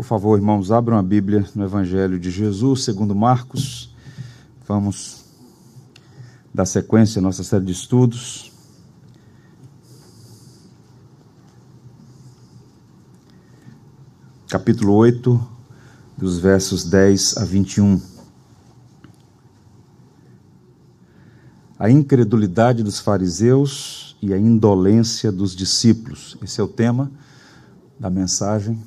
Por favor, irmãos, abram a Bíblia no Evangelho de Jesus, segundo Marcos. Vamos dar sequência à nossa série de estudos. Capítulo 8, dos versos 10 a 21. A incredulidade dos fariseus e a indolência dos discípulos. Esse é o tema da mensagem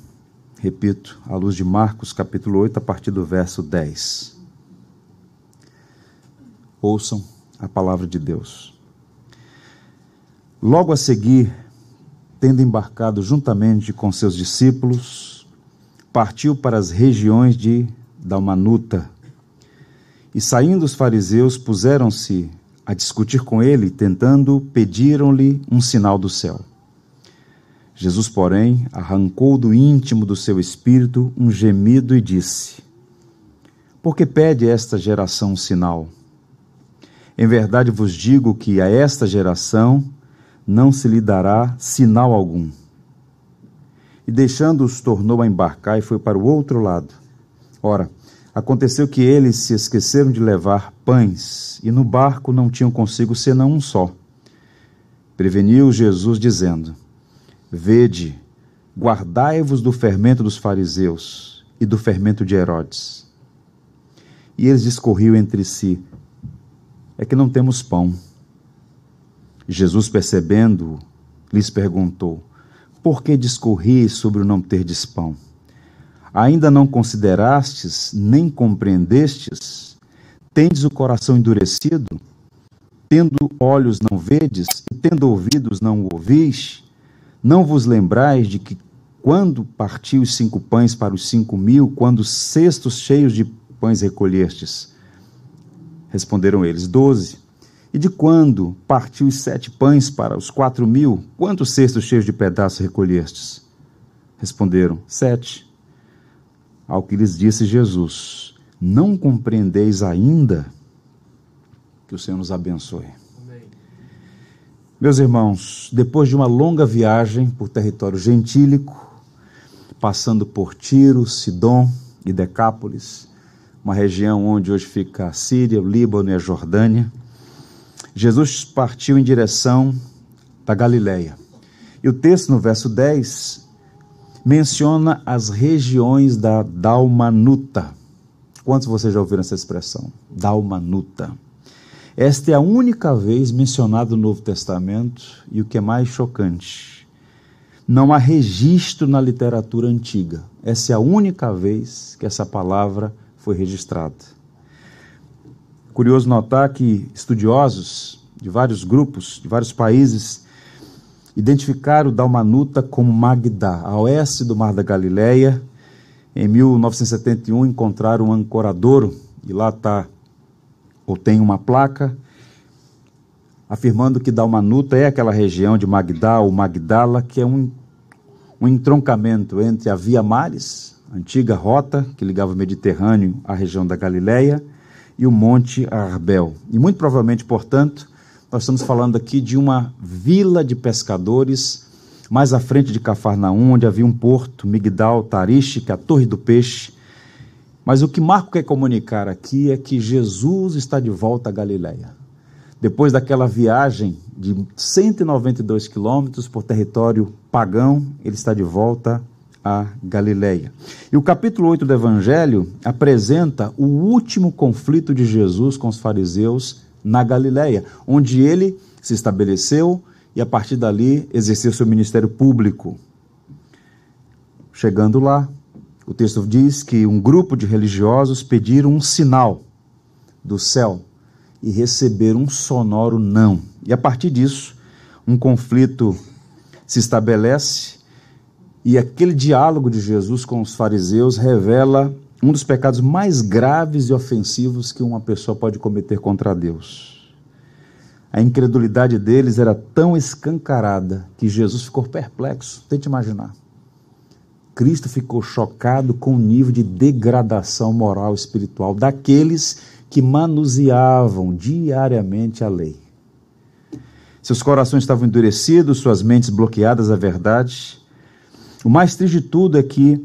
Repito, à luz de Marcos capítulo 8, a partir do verso 10. Ouçam a palavra de Deus. Logo a seguir, tendo embarcado juntamente com seus discípulos, partiu para as regiões de Dalmanuta. E saindo os fariseus, puseram-se a discutir com ele, tentando, pediram-lhe um sinal do céu. Jesus, porém, arrancou do íntimo do seu espírito um gemido e disse: Por que pede esta geração um sinal? Em verdade vos digo que a esta geração não se lhe dará sinal algum. E deixando-os, tornou a embarcar e foi para o outro lado. Ora, aconteceu que eles se esqueceram de levar pães, e no barco não tinham consigo senão um só. Preveniu Jesus, dizendo: Vede, guardai-vos do fermento dos fariseus e do fermento de Herodes. E eles discorriam entre si: É que não temos pão. Jesus, percebendo, lhes perguntou: Por que discorri sobre o não terdes pão? Ainda não considerastes, nem compreendestes? Tendes o coração endurecido? Tendo olhos não vedes, e tendo ouvidos não ouvis? Não vos lembrais de que quando partiu os cinco pães para os cinco mil, quando cestos cheios de pães recolhestes? Responderam eles, doze. E de quando partiu os sete pães para os quatro mil, quantos cestos cheios de pedaços recolhestes? Responderam, sete. Ao que lhes disse Jesus, não compreendeis ainda? Que o Senhor nos abençoe. Meus irmãos, depois de uma longa viagem por território gentílico, passando por Tiro, Sidom e Decápolis, uma região onde hoje fica a Síria, o Líbano e a Jordânia, Jesus partiu em direção da Galileia. E o texto no verso 10 menciona as regiões da Dalmanuta. Quantos vocês já ouviram essa expressão? Dalmanuta. Esta é a única vez mencionada no Novo Testamento e o que é mais chocante, não há registro na literatura antiga. Essa é a única vez que essa palavra foi registrada. Curioso notar que estudiosos de vários grupos, de vários países, identificaram Dalmanuta como Magdá, a oeste do Mar da Galileia. Em 1971 encontraram um ancoradouro e lá está ou tem uma placa afirmando que Dalmanuta é aquela região de Magdá ou Magdala, que é um, um entroncamento entre a Via Maris, antiga rota que ligava o Mediterrâneo à região da Galileia, e o Monte Arbel. E muito provavelmente, portanto, nós estamos falando aqui de uma vila de pescadores mais à frente de Cafarnaum, onde havia um porto, Migdal, Tarish, que é a Torre do Peixe, mas o que Marco quer comunicar aqui é que Jesus está de volta à Galiléia. Depois daquela viagem de 192 quilômetros por território pagão, ele está de volta à Galiléia. E o capítulo 8 do Evangelho apresenta o último conflito de Jesus com os fariseus na Galiléia, onde ele se estabeleceu e a partir dali exerceu seu ministério público. Chegando lá, o texto diz que um grupo de religiosos pediram um sinal do céu e receberam um sonoro não. E a partir disso, um conflito se estabelece e aquele diálogo de Jesus com os fariseus revela um dos pecados mais graves e ofensivos que uma pessoa pode cometer contra Deus. A incredulidade deles era tão escancarada que Jesus ficou perplexo. Tente imaginar. Cristo ficou chocado com o nível de degradação moral e espiritual daqueles que manuseavam diariamente a lei. Seus corações estavam endurecidos, suas mentes bloqueadas à verdade. O mais triste de tudo é que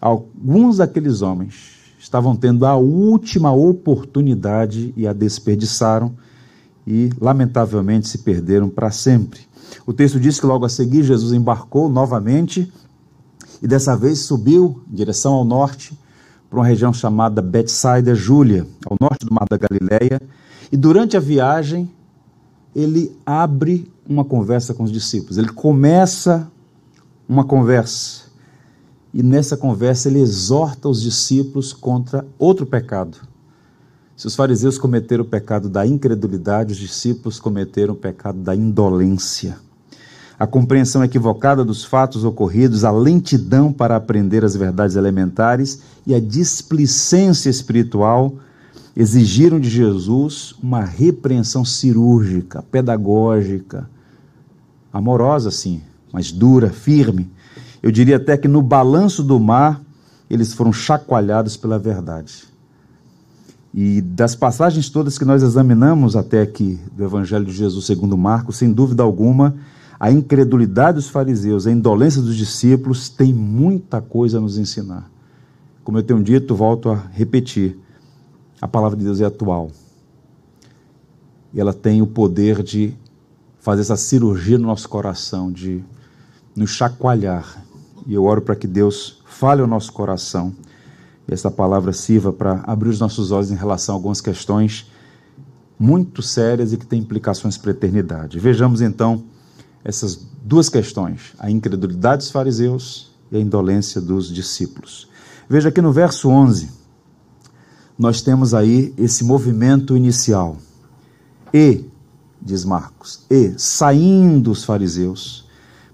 alguns daqueles homens estavam tendo a última oportunidade e a desperdiçaram e, lamentavelmente, se perderam para sempre. O texto diz que logo a seguir Jesus embarcou novamente e dessa vez subiu em direção ao norte para uma região chamada Betsaida Júlia, ao norte do Mar da Galileia, e durante a viagem ele abre uma conversa com os discípulos. Ele começa uma conversa. E nessa conversa ele exorta os discípulos contra outro pecado. Se os fariseus cometeram o pecado da incredulidade, os discípulos cometeram o pecado da indolência. A compreensão equivocada dos fatos ocorridos, a lentidão para aprender as verdades elementares e a displicência espiritual exigiram de Jesus uma repreensão cirúrgica, pedagógica, amorosa, sim, mas dura, firme. Eu diria até que no balanço do mar eles foram chacoalhados pela verdade. E das passagens todas que nós examinamos até aqui do Evangelho de Jesus segundo Marcos, sem dúvida alguma, a incredulidade dos fariseus, a indolência dos discípulos tem muita coisa a nos ensinar. Como eu tenho dito, volto a repetir a palavra de Deus é atual. E ela tem o poder de fazer essa cirurgia no nosso coração, de nos chacoalhar. E eu oro para que Deus fale ao nosso coração e essa palavra sirva para abrir os nossos olhos em relação a algumas questões muito sérias e que têm implicações para a eternidade. Vejamos então essas duas questões: a incredulidade dos fariseus e a indolência dos discípulos. Veja aqui no verso 11 nós temos aí esse movimento inicial. E, diz Marcos, e saindo os fariseus,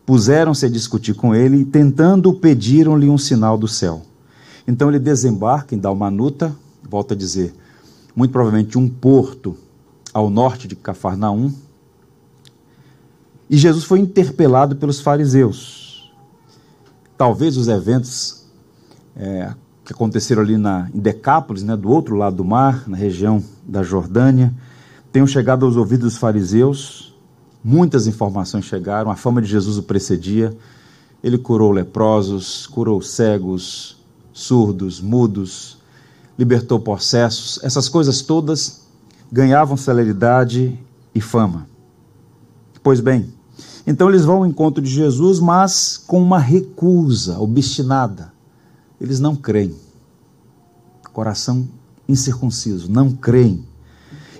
puseram-se a discutir com ele, tentando pediram-lhe um sinal do céu. Então ele desembarca em Dalmanuta, volta a dizer, muito provavelmente um porto ao norte de Cafarnaum. E Jesus foi interpelado pelos fariseus. Talvez os eventos é, que aconteceram ali na, em Decápolis, né, do outro lado do mar, na região da Jordânia, tenham chegado aos ouvidos dos fariseus. Muitas informações chegaram, a fama de Jesus o precedia. Ele curou leprosos, curou cegos, surdos, mudos, libertou possessos. Essas coisas todas ganhavam celeridade e fama. Pois bem, então eles vão ao encontro de Jesus, mas com uma recusa obstinada eles não creem. Coração incircunciso, não creem.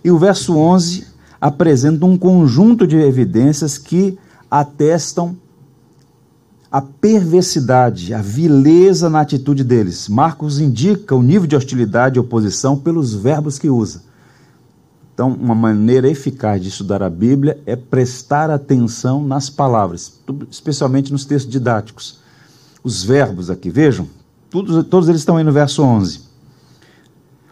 E o verso 11 apresenta um conjunto de evidências que atestam a perversidade, a vileza na atitude deles. Marcos indica o nível de hostilidade e oposição pelos verbos que usa. Então, uma maneira eficaz de estudar a Bíblia é prestar atenção nas palavras, especialmente nos textos didáticos. Os verbos aqui, vejam, Todos, todos eles estão aí no verso 11.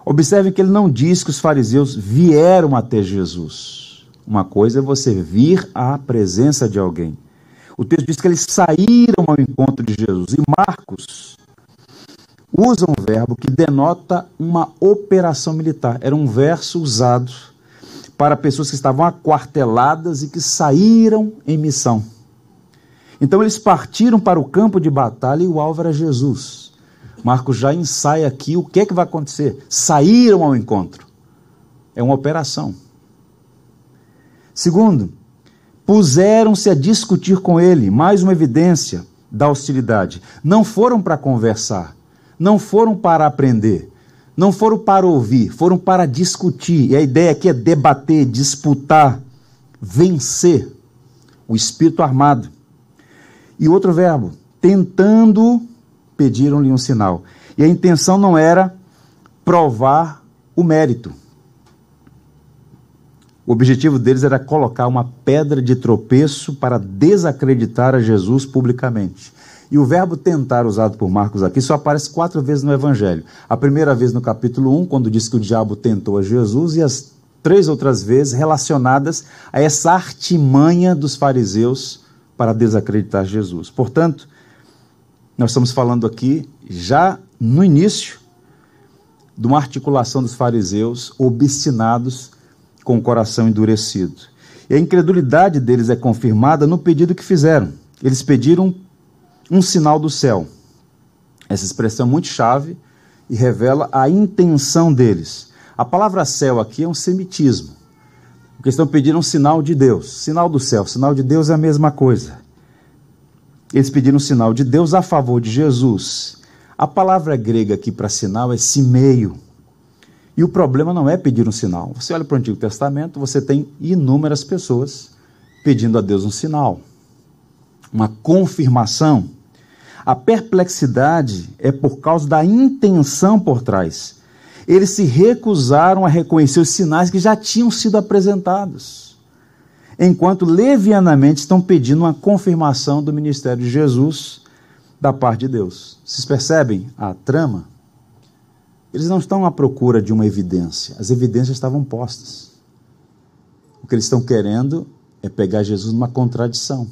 Observem que ele não diz que os fariseus vieram até Jesus. Uma coisa é você vir à presença de alguém. O texto diz que eles saíram ao encontro de Jesus. E Marcos usa um verbo que denota uma operação militar. Era um verso usado para pessoas que estavam aquarteladas e que saíram em missão. Então eles partiram para o campo de batalha e o alvo era Jesus. Marcos já ensaia aqui o que é que vai acontecer. Saíram ao encontro. É uma operação. Segundo, puseram-se a discutir com ele, mais uma evidência da hostilidade. Não foram para conversar, não foram para aprender, não foram para ouvir, foram para discutir. E a ideia aqui é debater, disputar, vencer o espírito armado. E outro verbo, tentando pediram-lhe um sinal. E a intenção não era provar o mérito. O objetivo deles era colocar uma pedra de tropeço para desacreditar a Jesus publicamente. E o verbo tentar, usado por Marcos aqui, só aparece quatro vezes no Evangelho. A primeira vez no capítulo 1, quando diz que o diabo tentou a Jesus, e as três outras vezes relacionadas a essa artimanha dos fariseus para desacreditar Jesus. Portanto, nós estamos falando aqui, já no início, de uma articulação dos fariseus obstinados com o coração endurecido. E a incredulidade deles é confirmada no pedido que fizeram. Eles pediram um sinal do céu. Essa expressão é muito chave e revela a intenção deles. A palavra céu aqui é um semitismo. Porque estão pedindo um sinal de Deus. Sinal do céu, sinal de Deus é a mesma coisa. Eles pediram um sinal de Deus a favor de Jesus. A palavra grega aqui para sinal é simeio. E o problema não é pedir um sinal. Você olha para o Antigo Testamento, você tem inúmeras pessoas pedindo a Deus um sinal, uma confirmação. A perplexidade é por causa da intenção por trás. Eles se recusaram a reconhecer os sinais que já tinham sido apresentados, enquanto levianamente estão pedindo uma confirmação do ministério de Jesus da parte de Deus. Vocês percebem a trama? Eles não estão à procura de uma evidência, as evidências estavam postas. O que eles estão querendo é pegar Jesus numa contradição,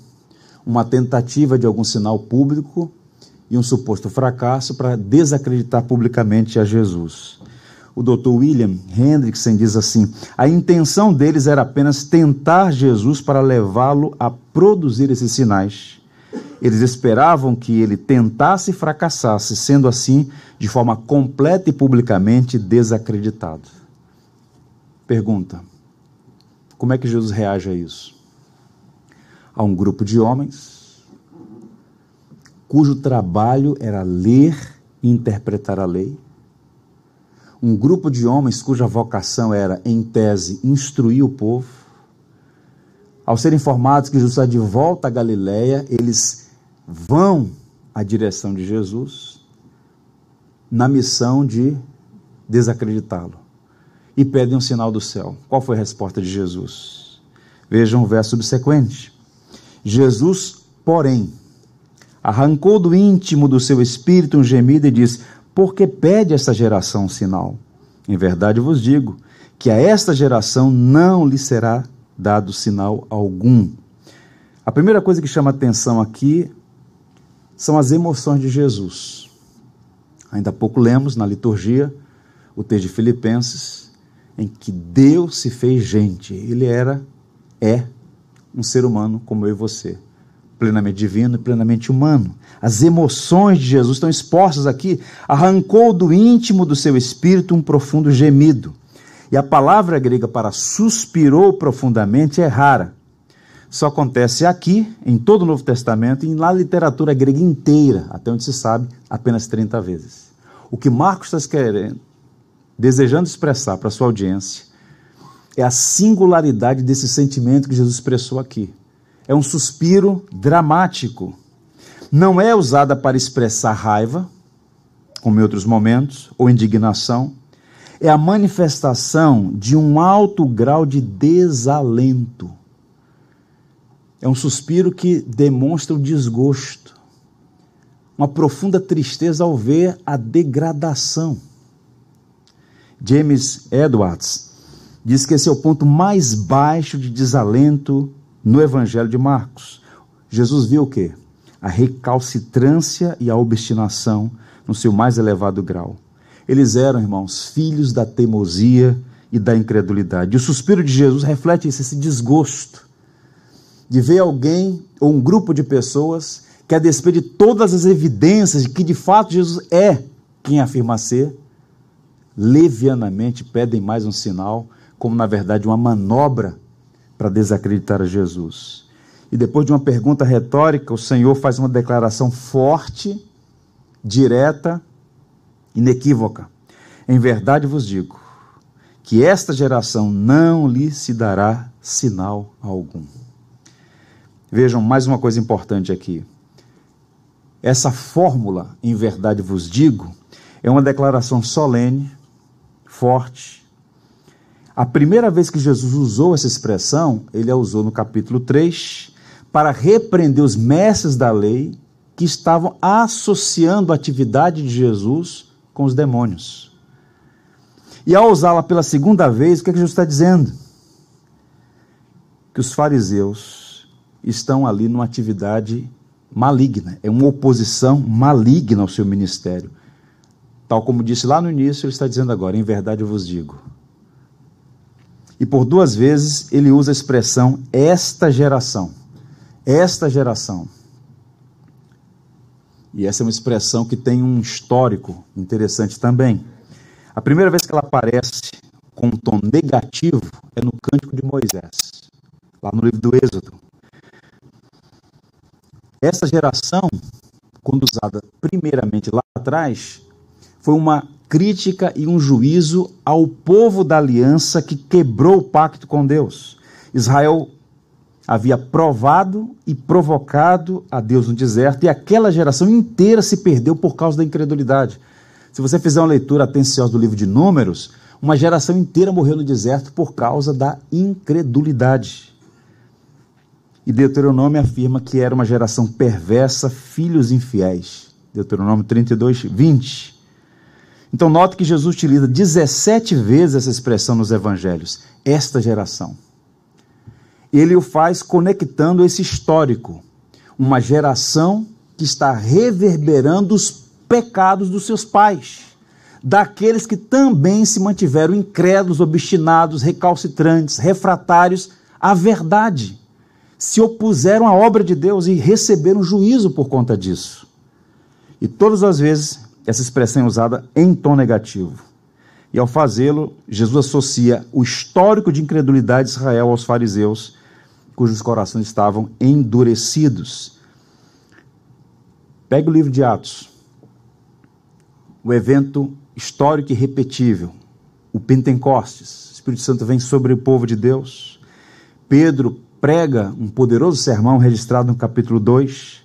uma tentativa de algum sinal público e um suposto fracasso para desacreditar publicamente a Jesus. O Dr. William Hendrickson diz assim: a intenção deles era apenas tentar Jesus para levá-lo a produzir esses sinais eles esperavam que ele tentasse e fracassasse, sendo assim, de forma completa e publicamente desacreditado. Pergunta: como é que Jesus reage a isso? A um grupo de homens cujo trabalho era ler e interpretar a lei. Um grupo de homens cuja vocação era, em tese, instruir o povo. Ao serem informados que Jesus está de volta a Galiléia, eles vão à direção de Jesus na missão de desacreditá-lo e pedem um sinal do céu. Qual foi a resposta de Jesus? Vejam o verso subsequente. Jesus, porém, arrancou do íntimo do seu espírito um gemido e diz: Por que pede esta geração um sinal? Em verdade vos digo que a esta geração não lhe será dado sinal algum. A primeira coisa que chama atenção aqui são as emoções de Jesus. Ainda há pouco lemos na liturgia o texto de Filipenses, em que Deus se fez gente. Ele era, é, um ser humano como eu e você, plenamente divino e plenamente humano. As emoções de Jesus estão expostas aqui. Arrancou do íntimo do seu espírito um profundo gemido. E a palavra grega para suspirou profundamente é rara só acontece aqui, em todo o Novo Testamento, e na literatura grega inteira, até onde se sabe, apenas 30 vezes. O que Marcos está querendo, desejando expressar para sua audiência, é a singularidade desse sentimento que Jesus expressou aqui. É um suspiro dramático. Não é usada para expressar raiva, como em outros momentos, ou indignação. É a manifestação de um alto grau de desalento é um suspiro que demonstra o desgosto, uma profunda tristeza ao ver a degradação. James Edwards diz que esse é o ponto mais baixo de desalento no Evangelho de Marcos. Jesus viu o quê? A recalcitrância e a obstinação no seu mais elevado grau. Eles eram, irmãos, filhos da teimosia e da incredulidade. E o suspiro de Jesus reflete esse, esse desgosto de ver alguém ou um grupo de pessoas que, a despeito de todas as evidências de que de fato Jesus é quem afirma ser, levianamente pedem mais um sinal, como na verdade uma manobra para desacreditar Jesus. E depois de uma pergunta retórica, o Senhor faz uma declaração forte, direta, inequívoca. Em verdade vos digo que esta geração não lhe se dará sinal algum. Vejam mais uma coisa importante aqui. Essa fórmula, em verdade vos digo, é uma declaração solene, forte. A primeira vez que Jesus usou essa expressão, ele a usou no capítulo 3, para repreender os mestres da lei que estavam associando a atividade de Jesus com os demônios. E ao usá-la pela segunda vez, o que, é que Jesus está dizendo? Que os fariseus estão ali numa atividade maligna, é uma oposição maligna ao seu ministério. Tal como disse lá no início, ele está dizendo agora: em verdade eu vos digo. E por duas vezes ele usa a expressão esta geração. Esta geração. E essa é uma expressão que tem um histórico interessante também. A primeira vez que ela aparece com um tom negativo é no Cântico de Moisés, lá no livro do Êxodo. Essa geração, quando usada primeiramente lá atrás, foi uma crítica e um juízo ao povo da aliança que quebrou o pacto com Deus. Israel havia provado e provocado a Deus no deserto e aquela geração inteira se perdeu por causa da incredulidade. Se você fizer uma leitura atenciosa do livro de Números, uma geração inteira morreu no deserto por causa da incredulidade. E Deuteronômio afirma que era uma geração perversa, filhos infiéis. Deuteronômio 32, 20. Então, note que Jesus utiliza 17 vezes essa expressão nos evangelhos. Esta geração ele o faz conectando esse histórico, uma geração que está reverberando os pecados dos seus pais, daqueles que também se mantiveram incrédulos, obstinados, recalcitrantes, refratários à verdade, se opuseram à obra de Deus e receberam juízo por conta disso. E todas as vezes essa expressão é usada em tom negativo. E ao fazê-lo, Jesus associa o histórico de incredulidade de Israel aos fariseus cujos corações estavam endurecidos. Pegue o livro de Atos, o evento histórico e repetível, o Pentecostes. O Espírito Santo vem sobre o povo de Deus. Pedro prega um poderoso sermão registrado no capítulo 2.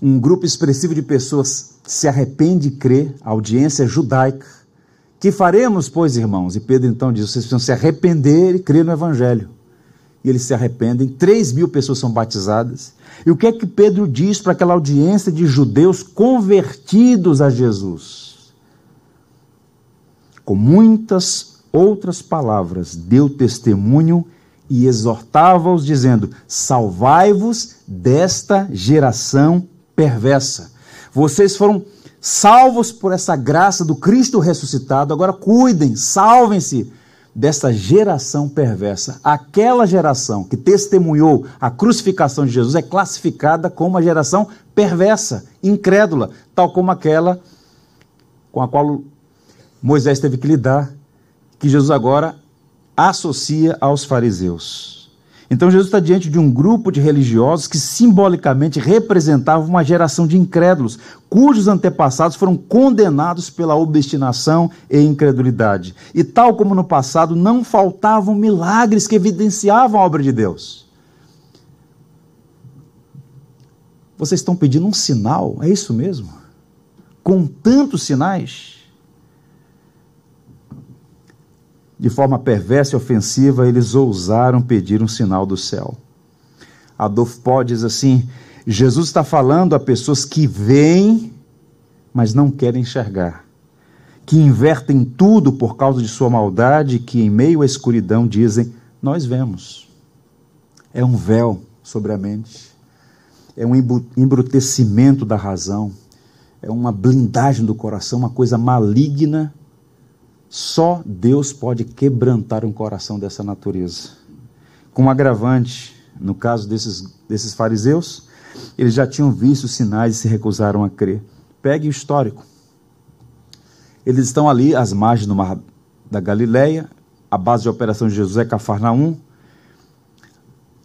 Um grupo expressivo de pessoas se arrepende e crê, a audiência judaica. Que faremos, pois, irmãos? E Pedro então diz: vocês precisam se arrepender e crer no Evangelho e eles se arrependem. Três mil pessoas são batizadas. E o que é que Pedro diz para aquela audiência de judeus convertidos a Jesus? Com muitas outras palavras, deu testemunho e exortava-os, dizendo: Salvai-vos desta geração perversa. Vocês foram salvos por essa graça do Cristo ressuscitado, agora cuidem, salvem-se dessa geração perversa. Aquela geração que testemunhou a crucificação de Jesus é classificada como uma geração perversa, incrédula, tal como aquela com a qual Moisés teve que lidar, que Jesus agora associa aos fariseus. Então Jesus está diante de um grupo de religiosos que simbolicamente representavam uma geração de incrédulos, cujos antepassados foram condenados pela obstinação e incredulidade. E tal como no passado, não faltavam milagres que evidenciavam a obra de Deus. Vocês estão pedindo um sinal, é isso mesmo? Com tantos sinais? De forma perversa e ofensiva, eles ousaram pedir um sinal do céu. Adolfo Pó diz assim: Jesus está falando a pessoas que veem, mas não querem enxergar, que invertem tudo por causa de sua maldade, que em meio à escuridão dizem: Nós vemos. É um véu sobre a mente, é um embrutecimento da razão, é uma blindagem do coração, uma coisa maligna só Deus pode quebrantar um coração dessa natureza. Com um agravante, no caso desses, desses fariseus, eles já tinham visto sinais e se recusaram a crer. Pegue o histórico. Eles estão ali às margens do mar da Galileia, a base de operação de Jesus é Cafarnaum.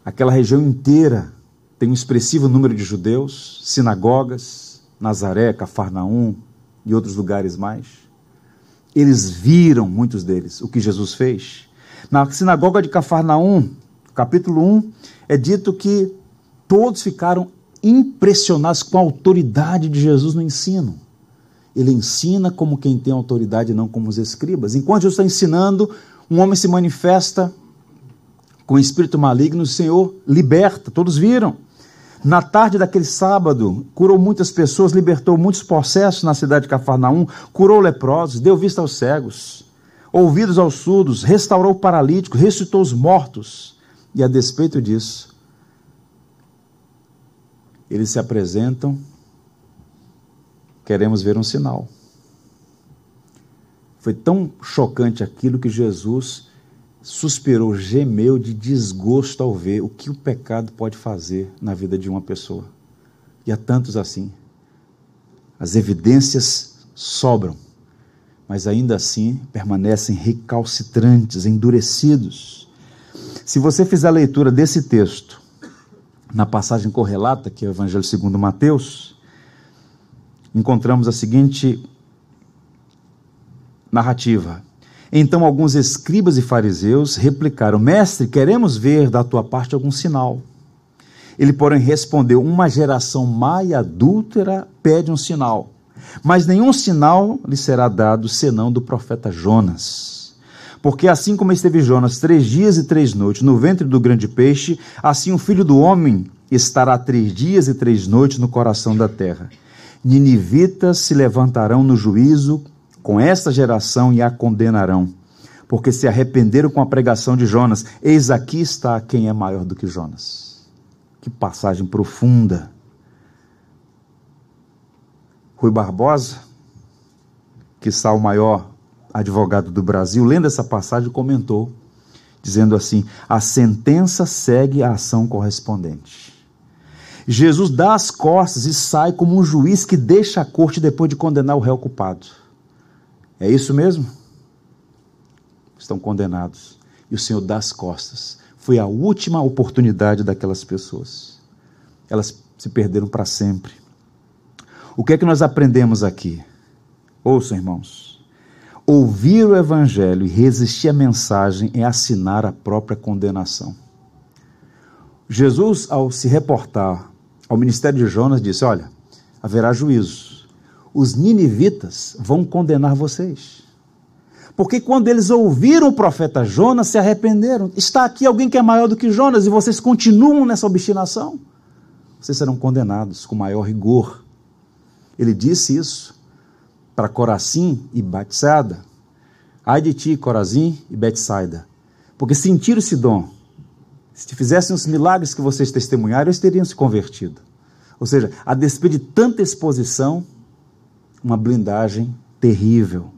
Aquela região inteira tem um expressivo número de judeus, sinagogas, Nazaré, Cafarnaum e outros lugares mais. Eles viram, muitos deles, o que Jesus fez. Na sinagoga de Cafarnaum, capítulo 1, é dito que todos ficaram impressionados com a autoridade de Jesus no ensino. Ele ensina como quem tem autoridade, não como os escribas. Enquanto Jesus está ensinando, um homem se manifesta com espírito maligno, o Senhor liberta, todos viram. Na tarde daquele sábado, curou muitas pessoas, libertou muitos processos na cidade de Cafarnaum, curou leprosos, deu vista aos cegos, ouvidos aos surdos, restaurou paralíticos, ressuscitou os mortos. E a despeito disso, eles se apresentam, queremos ver um sinal. Foi tão chocante aquilo que Jesus suspirou, gemeu de desgosto ao ver o que o pecado pode fazer na vida de uma pessoa. E há tantos assim. As evidências sobram, mas ainda assim permanecem recalcitrantes, endurecidos. Se você fizer a leitura desse texto na passagem correlata, que é o Evangelho segundo Mateus, encontramos a seguinte narrativa. Então alguns escribas e fariseus replicaram: Mestre, queremos ver da tua parte algum sinal. Ele, porém, respondeu: Uma geração má e adúltera pede um sinal, mas nenhum sinal lhe será dado senão do profeta Jonas. Porque assim como esteve Jonas três dias e três noites no ventre do grande peixe, assim o filho do homem estará três dias e três noites no coração da terra. Ninivitas se levantarão no juízo com esta geração e a condenarão, porque se arrependeram com a pregação de Jonas. Eis aqui está quem é maior do que Jonas. Que passagem profunda. Rui Barbosa, que está o maior advogado do Brasil, lendo essa passagem, comentou, dizendo assim: a sentença segue a ação correspondente. Jesus dá as costas e sai como um juiz que deixa a corte depois de condenar o réu culpado. É isso mesmo? Estão condenados. E o Senhor dá as costas. Foi a última oportunidade daquelas pessoas. Elas se perderam para sempre. O que é que nós aprendemos aqui? Ouçam, irmãos. Ouvir o Evangelho e resistir à mensagem é assinar a própria condenação. Jesus, ao se reportar ao ministério de Jonas, disse: Olha, haverá juízo os ninivitas vão condenar vocês. Porque quando eles ouviram o profeta Jonas, se arrependeram. Está aqui alguém que é maior do que Jonas e vocês continuam nessa obstinação. Vocês serão condenados com maior rigor. Ele disse isso para Corazim e Batsada. Ai de ti, Corazim e Betsaida. Porque sentiram esse dom. Se fizessem os milagres que vocês testemunharam, eles teriam se convertido. Ou seja, a despeito de tanta exposição, uma blindagem terrível.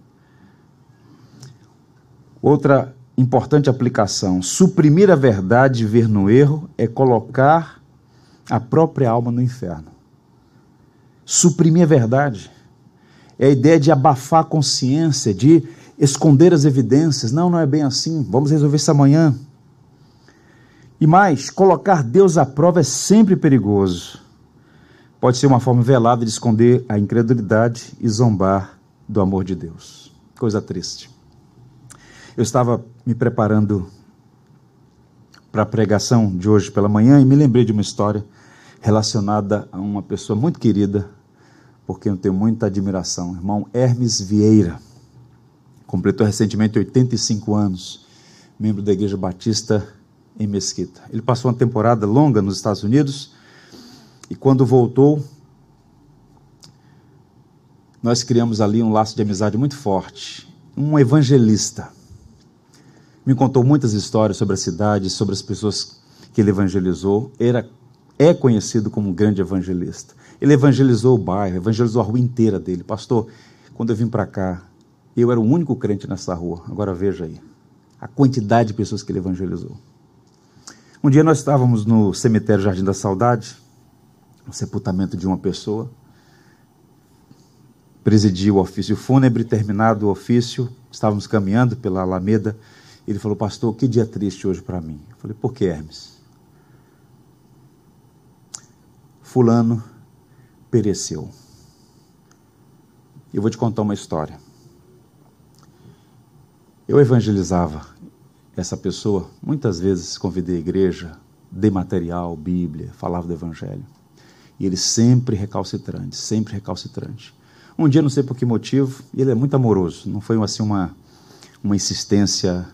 Outra importante aplicação: suprimir a verdade e ver no erro é colocar a própria alma no inferno. Suprimir a verdade é a ideia de abafar a consciência, de esconder as evidências. Não, não é bem assim. Vamos resolver isso amanhã. E mais, colocar Deus à prova é sempre perigoso pode ser uma forma velada de esconder a incredulidade e zombar do amor de Deus. Coisa triste. Eu estava me preparando para a pregação de hoje pela manhã e me lembrei de uma história relacionada a uma pessoa muito querida, por quem eu tenho muita admiração, irmão Hermes Vieira. Completou recentemente 85 anos, membro da Igreja Batista em Mesquita. Ele passou uma temporada longa nos Estados Unidos e quando voltou, nós criamos ali um laço de amizade muito forte. Um evangelista. Me contou muitas histórias sobre a cidade, sobre as pessoas que ele evangelizou. Era, é conhecido como um grande evangelista. Ele evangelizou o bairro, evangelizou a rua inteira dele. Pastor, quando eu vim para cá, eu era o único crente nessa rua. Agora veja aí a quantidade de pessoas que ele evangelizou. Um dia nós estávamos no cemitério Jardim da Saudade o sepultamento de uma pessoa. Presidi o ofício fúnebre, terminado o ofício, estávamos caminhando pela Alameda. Ele falou, pastor, que dia triste hoje para mim. Eu falei, por que, Hermes? Fulano pereceu. Eu vou te contar uma história. Eu evangelizava essa pessoa, muitas vezes convidei a igreja, dei material, Bíblia, falava do Evangelho. E ele sempre recalcitrante, sempre recalcitrante. Um dia, não sei por que motivo, ele é muito amoroso, não foi assim uma, uma insistência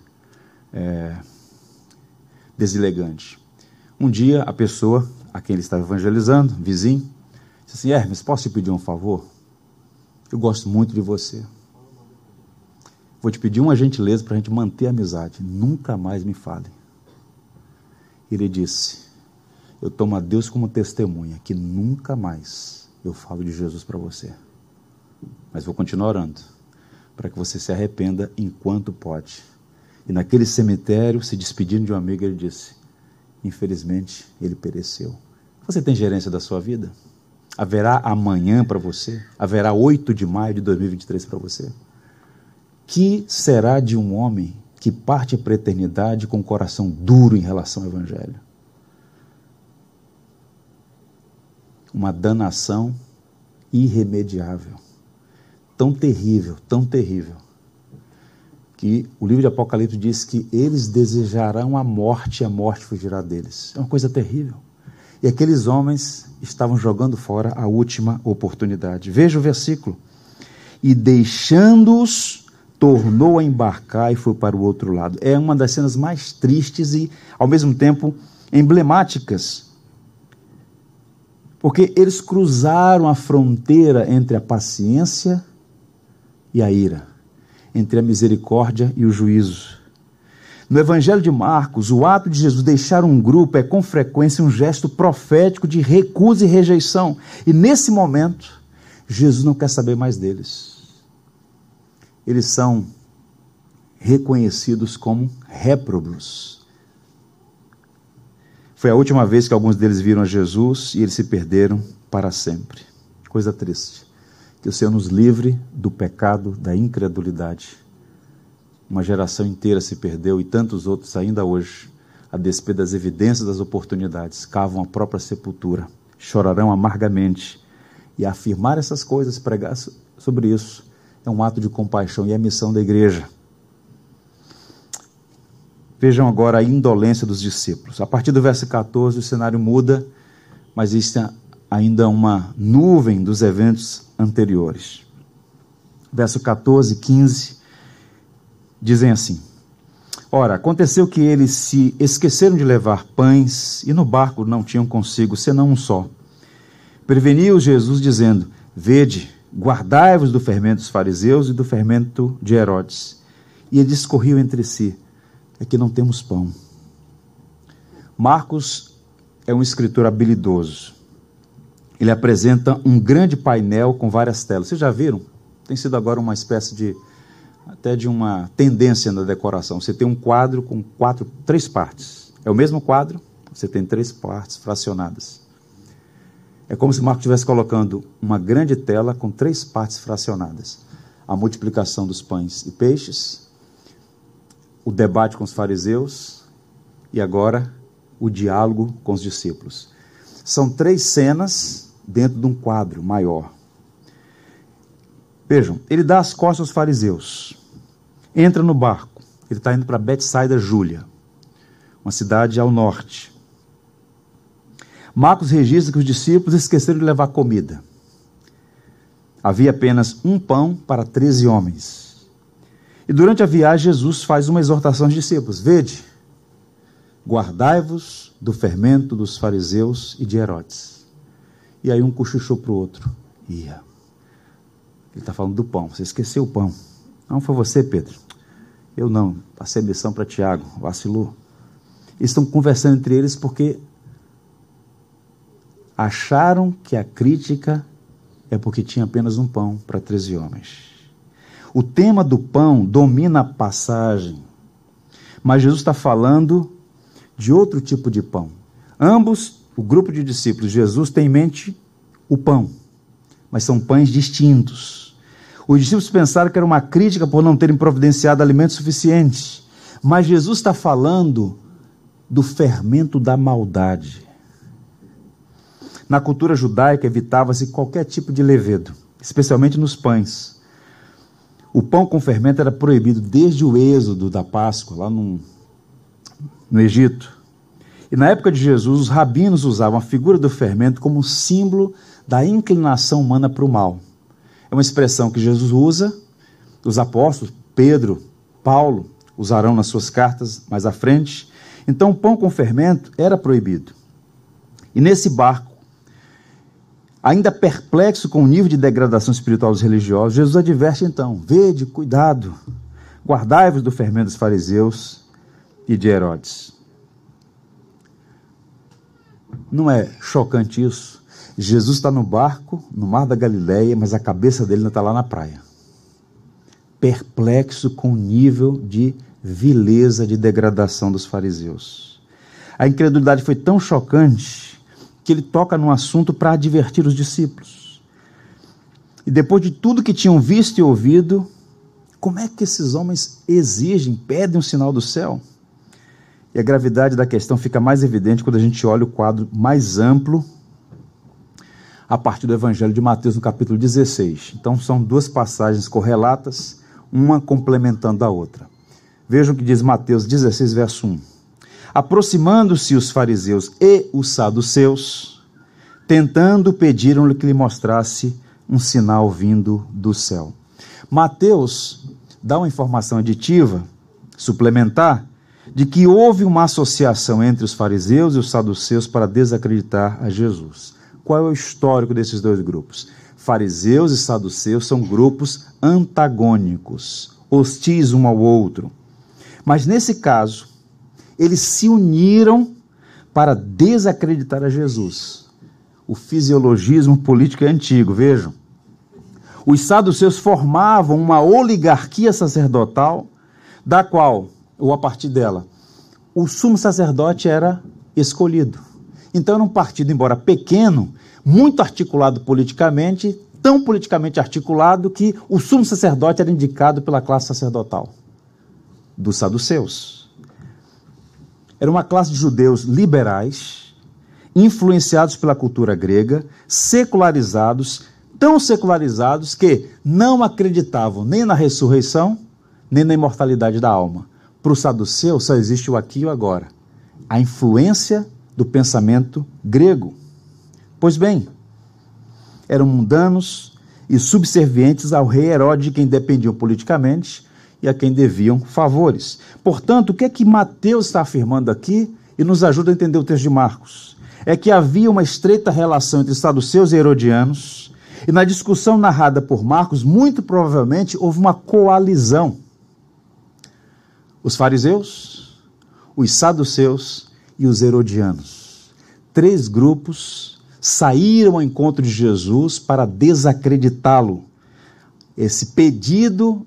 é, deselegante. Um dia, a pessoa a quem ele estava evangelizando, vizinho, disse assim: Hermes, posso te pedir um favor? Eu gosto muito de você. Vou te pedir uma gentileza para a gente manter a amizade. Nunca mais me fale. Ele disse: eu tomo a Deus como testemunha que nunca mais eu falo de Jesus para você. Mas vou continuar orando para que você se arrependa enquanto pode. E naquele cemitério, se despedindo de um amigo, ele disse: Infelizmente, ele pereceu. Você tem gerência da sua vida? Haverá amanhã para você? Haverá 8 de maio de 2023 para você? Que será de um homem que parte para a eternidade com o coração duro em relação ao Evangelho? Uma danação irremediável, tão terrível, tão terrível, que o livro de Apocalipse diz que eles desejarão a morte e a morte fugirá deles. É uma coisa terrível. E aqueles homens estavam jogando fora a última oportunidade. Veja o versículo. E deixando-os, tornou a embarcar e foi para o outro lado. É uma das cenas mais tristes e, ao mesmo tempo, emblemáticas. Porque eles cruzaram a fronteira entre a paciência e a ira, entre a misericórdia e o juízo. No Evangelho de Marcos, o ato de Jesus deixar um grupo é com frequência um gesto profético de recusa e rejeição. E nesse momento, Jesus não quer saber mais deles. Eles são reconhecidos como réprobos. Foi a última vez que alguns deles viram a Jesus e eles se perderam para sempre. Coisa triste. Que o Senhor nos livre do pecado da incredulidade uma geração inteira se perdeu e tantos outros ainda hoje, a despeito das evidências das oportunidades, cavam a própria sepultura, chorarão amargamente. E afirmar essas coisas, pregar sobre isso, é um ato de compaixão e é a missão da igreja. Vejam agora a indolência dos discípulos. A partir do verso 14, o cenário muda, mas existe ainda uma nuvem dos eventos anteriores. Verso 14, 15 dizem assim: Ora, aconteceu que eles se esqueceram de levar pães e no barco não tinham consigo senão um só. Preveniu Jesus, dizendo: Vede, guardai-vos do fermento dos fariseus e do fermento de Herodes. E eles discorriam entre si: É que não temos pão. Marcos é um escritor habilidoso. Ele apresenta um grande painel com várias telas. Vocês já viram? Tem sido agora uma espécie de até de uma tendência na decoração. Você tem um quadro com quatro, três partes. É o mesmo quadro, você tem três partes fracionadas. É como se Marco estivesse colocando uma grande tela com três partes fracionadas: a multiplicação dos pães e peixes, o debate com os fariseus e agora o diálogo com os discípulos. São três cenas dentro de um quadro maior. Vejam, ele dá as costas aos fariseus, entra no barco, ele está indo para Betsaida Júlia, uma cidade ao norte. Marcos registra que os discípulos esqueceram de levar comida. Havia apenas um pão para treze homens. E durante a viagem, Jesus faz uma exortação aos discípulos: Vede, guardai-vos do fermento dos fariseus e de Herodes. E aí um cochichou para o outro: Ia. Ele está falando do pão. Você esqueceu o pão. Não foi você, Pedro. Eu não. Passei missão para Tiago. Vacilou. Eles estão conversando entre eles porque acharam que a crítica é porque tinha apenas um pão para 13 homens. O tema do pão domina a passagem, mas Jesus está falando de outro tipo de pão. Ambos, o grupo de discípulos, Jesus tem em mente o pão, mas são pães distintos. Os discípulos pensaram que era uma crítica por não terem providenciado alimento suficiente. Mas Jesus está falando do fermento da maldade. Na cultura judaica evitava-se qualquer tipo de levedo, especialmente nos pães. O pão com fermento era proibido desde o êxodo da Páscoa, lá no, no Egito. E na época de Jesus, os rabinos usavam a figura do fermento como símbolo da inclinação humana para o mal. É uma expressão que Jesus usa, os apóstolos, Pedro, Paulo, usarão nas suas cartas mais à frente. Então, o pão com fermento era proibido. E nesse barco, ainda perplexo com o nível de degradação espiritual dos religiosos, Jesus adverte então: vede, cuidado, guardai-vos do fermento dos fariseus e de Herodes. Não é chocante isso? Jesus está no barco, no mar da Galileia, mas a cabeça dele ainda está lá na praia. Perplexo com o nível de vileza, de degradação dos fariseus. A incredulidade foi tão chocante que ele toca num assunto para advertir os discípulos. E depois de tudo que tinham visto e ouvido, como é que esses homens exigem, pedem um sinal do céu? E a gravidade da questão fica mais evidente quando a gente olha o quadro mais amplo a partir do Evangelho de Mateus, no capítulo 16. Então, são duas passagens correlatas, uma complementando a outra. Vejam o que diz Mateus 16, verso 1. Aproximando-se os fariseus e os saduceus, tentando, pediram-lhe que lhe mostrasse um sinal vindo do céu. Mateus dá uma informação aditiva, suplementar, de que houve uma associação entre os fariseus e os saduceus para desacreditar a Jesus. Qual é o histórico desses dois grupos? Fariseus e saduceus são grupos antagônicos, hostis um ao outro. Mas nesse caso, eles se uniram para desacreditar a Jesus. O fisiologismo político é antigo, vejam. Os saduceus formavam uma oligarquia sacerdotal, da qual, ou a partir dela, o sumo sacerdote era escolhido. Então era um partido, embora pequeno, muito articulado politicamente, tão politicamente articulado que o sumo sacerdote era indicado pela classe sacerdotal dos saduceus. Era uma classe de judeus liberais, influenciados pela cultura grega, secularizados, tão secularizados que não acreditavam nem na ressurreição, nem na imortalidade da alma. Para o saduceu só existe o aqui e o agora. A influência do pensamento grego. Pois bem, eram mundanos e subservientes ao rei Herodes, de quem dependiam politicamente e a quem deviam favores. Portanto, o que é que Mateus está afirmando aqui e nos ajuda a entender o texto de Marcos? É que havia uma estreita relação entre saduceus e herodianos, e na discussão narrada por Marcos, muito provavelmente houve uma coalizão. Os fariseus, os saduceus e os herodianos. Três grupos saíram ao encontro de Jesus para desacreditá-lo. Esse pedido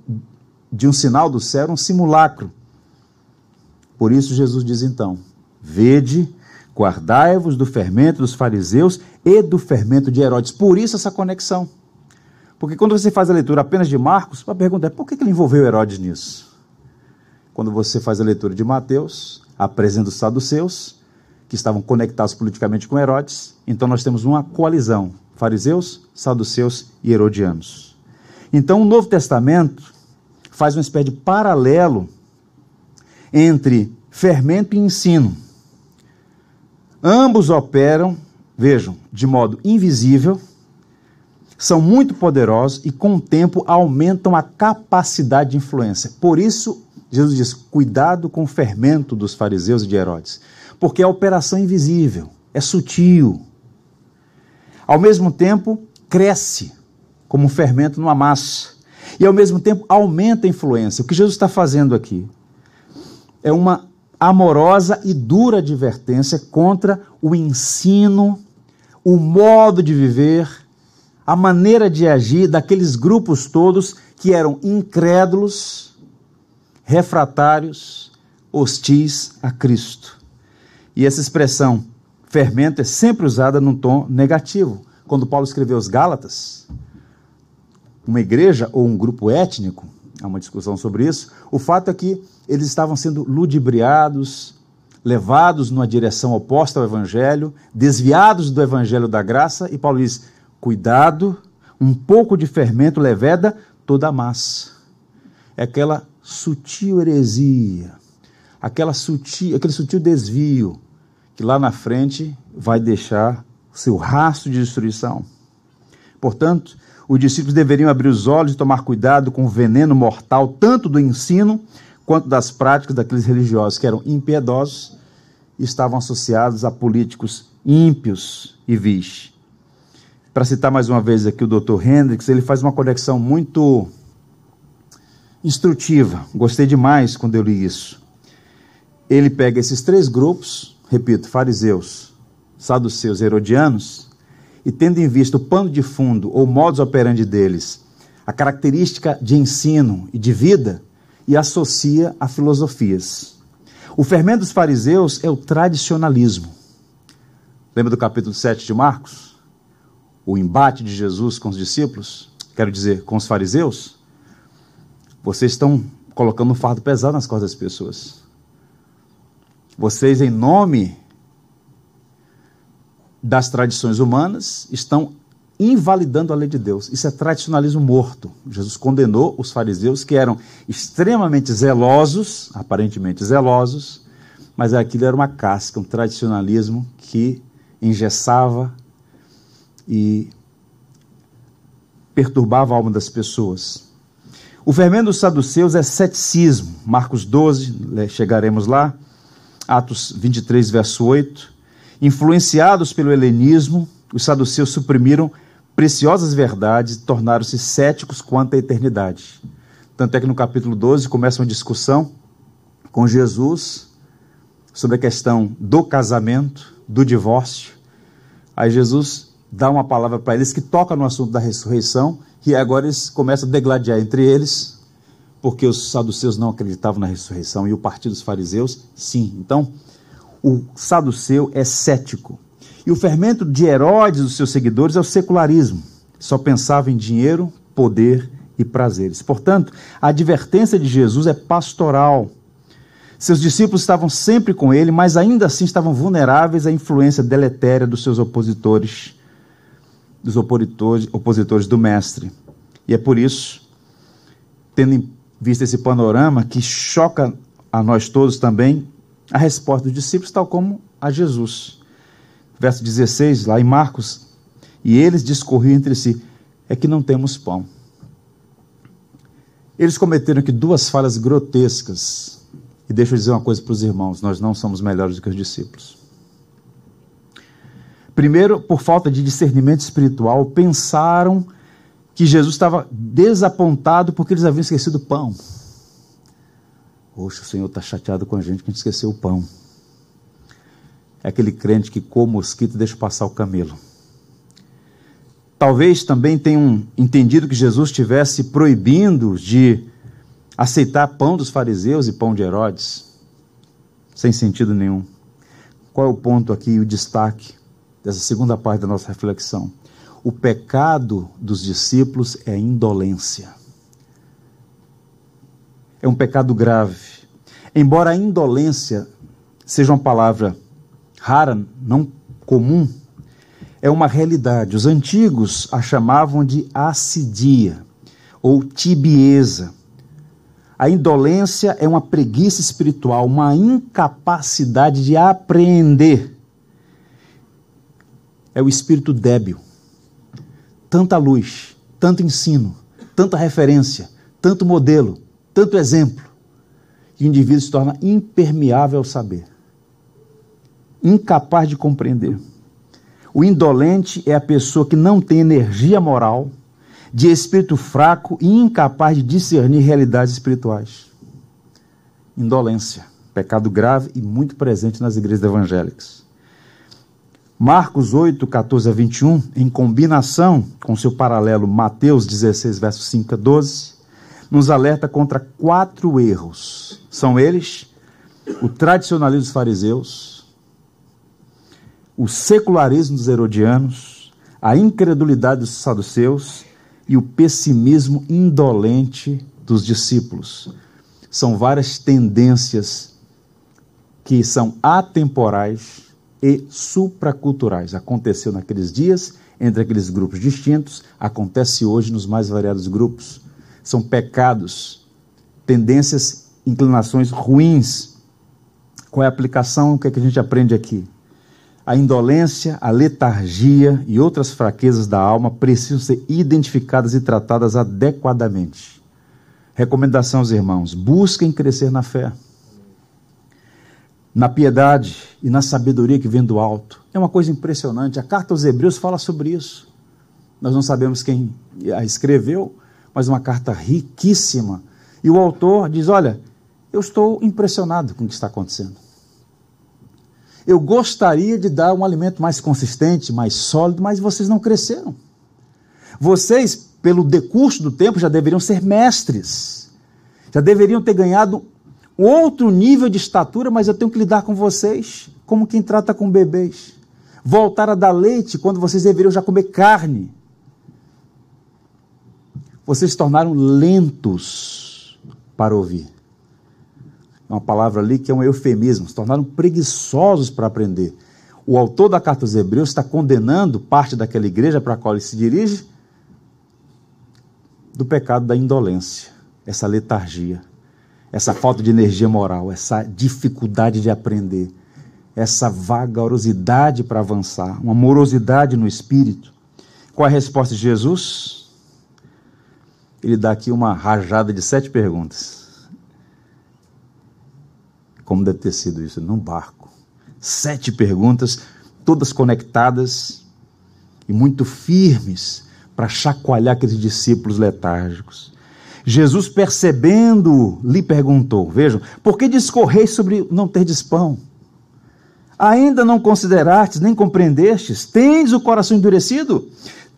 de um sinal do céu era um simulacro. Por isso Jesus diz então: Vede, guardai-vos do fermento dos fariseus e do fermento de Herodes. Por isso essa conexão. Porque quando você faz a leitura apenas de Marcos, a pergunta é: por que ele envolveu Herodes nisso? Quando você faz a leitura de Mateus, apresenta os saduceus, que estavam conectados politicamente com Herodes. Então nós temos uma coalizão: fariseus, saduceus e herodianos. Então o Novo Testamento faz uma espécie de paralelo entre fermento e ensino. Ambos operam, vejam, de modo invisível, são muito poderosos e com o tempo aumentam a capacidade de influência. Por isso, Jesus diz: cuidado com o fermento dos fariseus e de Herodes porque é operação invisível, é sutil. Ao mesmo tempo, cresce como um fermento numa massa. E ao mesmo tempo aumenta a influência. O que Jesus está fazendo aqui é uma amorosa e dura advertência contra o ensino, o modo de viver, a maneira de agir daqueles grupos todos que eram incrédulos, refratários, hostis a Cristo. E essa expressão fermento é sempre usada num tom negativo. Quando Paulo escreveu os Gálatas, uma igreja ou um grupo étnico, há uma discussão sobre isso, o fato é que eles estavam sendo ludibriados, levados numa direção oposta ao evangelho, desviados do evangelho da graça, e Paulo diz: cuidado, um pouco de fermento leveda toda a massa. É aquela sutil heresia, aquela sutil, aquele sutil desvio que lá na frente vai deixar seu rastro de destruição. Portanto, os discípulos deveriam abrir os olhos e tomar cuidado com o veneno mortal, tanto do ensino quanto das práticas daqueles religiosos que eram impiedosos e estavam associados a políticos ímpios e vis. Para citar mais uma vez aqui o Dr. Hendricks, ele faz uma conexão muito instrutiva. Gostei demais quando eu li isso. Ele pega esses três grupos, repito, fariseus, saduceus, herodianos, e tendo em vista o pano de fundo ou modus operandi deles, a característica de ensino e de vida, e associa a filosofias. O fermento dos fariseus é o tradicionalismo. Lembra do capítulo 7 de Marcos? O embate de Jesus com os discípulos, quero dizer, com os fariseus. Vocês estão colocando um fardo pesado nas costas das pessoas. Vocês, em nome das tradições humanas, estão invalidando a lei de Deus. Isso é tradicionalismo morto. Jesus condenou os fariseus que eram extremamente zelosos, aparentemente zelosos, mas aquilo era uma casca, um tradicionalismo que engessava e perturbava a alma das pessoas. O fermento dos saduceus é ceticismo. Marcos 12, chegaremos lá. Atos 23, verso 8. Influenciados pelo helenismo, os saduceus suprimiram preciosas verdades e tornaram-se céticos quanto à eternidade. Tanto é que no capítulo 12 começa uma discussão com Jesus sobre a questão do casamento, do divórcio. Aí Jesus dá uma palavra para eles que toca no assunto da ressurreição, e agora eles começam a degladiar entre eles, porque os saduceus não acreditavam na ressurreição e o partido dos fariseus, sim. Então, o saduceu é cético. E o fermento de Herodes e dos seus seguidores é o secularismo. Só pensava em dinheiro, poder e prazeres. Portanto, a advertência de Jesus é pastoral. Seus discípulos estavam sempre com ele, mas ainda assim estavam vulneráveis à influência deletéria dos seus opositores, dos opositores, opositores do Mestre. E é por isso, tendo visto esse panorama que choca a nós todos também, a resposta dos discípulos, tal como a Jesus verso 16, lá em Marcos, e eles discorriam entre si: é que não temos pão. Eles cometeram aqui duas falhas grotescas. E deixa eu dizer uma coisa para os irmãos: nós não somos melhores do que os discípulos. Primeiro, por falta de discernimento espiritual, pensaram que Jesus estava desapontado porque eles haviam esquecido pão. Poxa, o Senhor está chateado com a gente que a gente esqueceu o pão é aquele crente que come o mosquito e deixa passar o camelo. Talvez também tenham entendido que Jesus estivesse proibindo de aceitar pão dos fariseus e pão de Herodes, sem sentido nenhum. Qual é o ponto aqui, o destaque dessa segunda parte da nossa reflexão? O pecado dos discípulos é indolência. É um pecado grave. Embora a indolência seja uma palavra rara, não comum, é uma realidade. Os antigos a chamavam de assidia ou tibieza. A indolência é uma preguiça espiritual, uma incapacidade de apreender. É o espírito débil. Tanta luz, tanto ensino, tanta referência, tanto modelo, tanto exemplo, que o indivíduo se torna impermeável ao saber incapaz de compreender. O indolente é a pessoa que não tem energia moral, de espírito fraco e incapaz de discernir realidades espirituais. Indolência, pecado grave e muito presente nas igrejas evangélicas. Marcos 8, 14 a 21, em combinação com seu paralelo Mateus 16, versos 5 a 12, nos alerta contra quatro erros. São eles o tradicionalismo dos fariseus, o secularismo dos herodianos, a incredulidade dos saduceus e o pessimismo indolente dos discípulos. São várias tendências que são atemporais e supraculturais. Aconteceu naqueles dias, entre aqueles grupos distintos, acontece hoje nos mais variados grupos. São pecados, tendências, inclinações ruins. Qual é a aplicação? O que, é que a gente aprende aqui? A indolência, a letargia e outras fraquezas da alma precisam ser identificadas e tratadas adequadamente. Recomendação aos irmãos: busquem crescer na fé, na piedade e na sabedoria que vem do alto. É uma coisa impressionante. A carta aos Hebreus fala sobre isso. Nós não sabemos quem a escreveu, mas uma carta riquíssima. E o autor diz: Olha, eu estou impressionado com o que está acontecendo. Eu gostaria de dar um alimento mais consistente, mais sólido, mas vocês não cresceram. Vocês, pelo decurso do tempo, já deveriam ser mestres. Já deveriam ter ganhado outro nível de estatura, mas eu tenho que lidar com vocês como quem trata com bebês. voltar a dar leite quando vocês deveriam já comer carne. Vocês se tornaram lentos para ouvir. É uma palavra ali que é um eufemismo, se tornaram preguiçosos para aprender. O autor da carta aos Hebreus está condenando parte daquela igreja para a qual ele se dirige do pecado da indolência, essa letargia, essa falta de energia moral, essa dificuldade de aprender, essa vagarosidade para avançar, uma morosidade no espírito. Qual é a resposta de Jesus? Ele dá aqui uma rajada de sete perguntas. Como deve ter sido isso? Num barco. Sete perguntas, todas conectadas e muito firmes para chacoalhar aqueles discípulos letárgicos. Jesus, percebendo, lhe perguntou: Vejam, por que discorreis sobre não ter pão? Ainda não considerastes, nem compreendestes? Tendes o coração endurecido?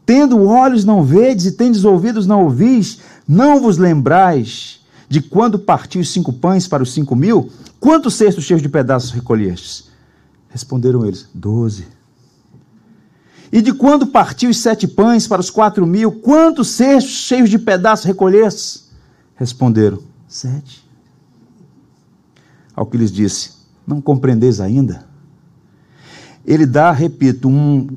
Tendo olhos não vedes e tendes ouvidos não ouvis? Não vos lembrais de quando partiu os cinco pães para os cinco mil? Quantos cestos cheios de pedaços recolhestes? Responderam eles: Doze. E de quando partiu os sete pães para os quatro mil, quantos cestos cheios de pedaços recolhestes? Responderam: Sete. Ao que lhes disse: Não compreendeis ainda? Ele dá, repito, um,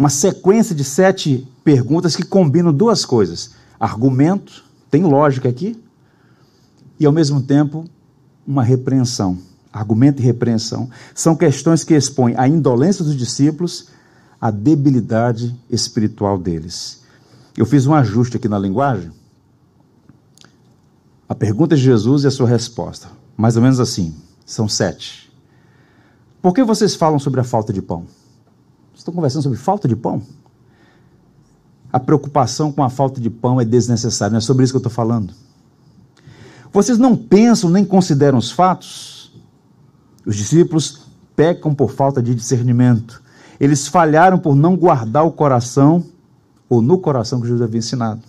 uma sequência de sete perguntas que combinam duas coisas: argumento, tem lógica aqui, e ao mesmo tempo uma repreensão. Argumento e repreensão são questões que expõem a indolência dos discípulos, a debilidade espiritual deles. Eu fiz um ajuste aqui na linguagem. A pergunta de Jesus e a sua resposta. Mais ou menos assim. São sete. Por que vocês falam sobre a falta de pão? Estão conversando sobre falta de pão? A preocupação com a falta de pão é desnecessária, não é sobre isso que eu estou falando. Vocês não pensam nem consideram os fatos? Os discípulos pecam por falta de discernimento. Eles falharam por não guardar o coração, ou no coração que Jesus havia ensinado.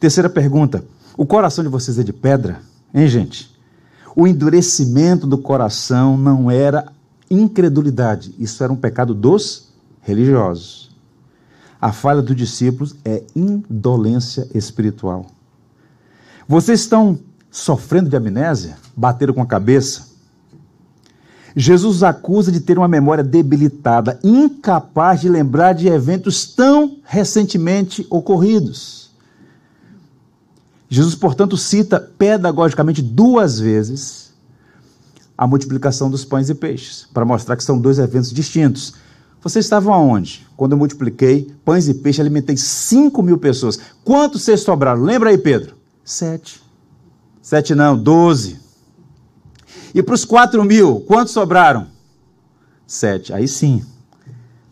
Terceira pergunta: o coração de vocês é de pedra? Hein, gente? O endurecimento do coração não era incredulidade, isso era um pecado dos religiosos. A falha dos discípulos é indolência espiritual. Vocês estão sofrendo de amnésia, bateram com a cabeça. Jesus acusa de ter uma memória debilitada, incapaz de lembrar de eventos tão recentemente ocorridos. Jesus, portanto, cita pedagogicamente duas vezes a multiplicação dos pães e peixes, para mostrar que são dois eventos distintos. Vocês estavam aonde? Quando eu multipliquei pães e peixes, alimentei 5 mil pessoas. Quantos vocês sobraram? Lembra aí, Pedro? Sete. Sete não, doze. E para os quatro mil, quantos sobraram? Sete. Aí sim.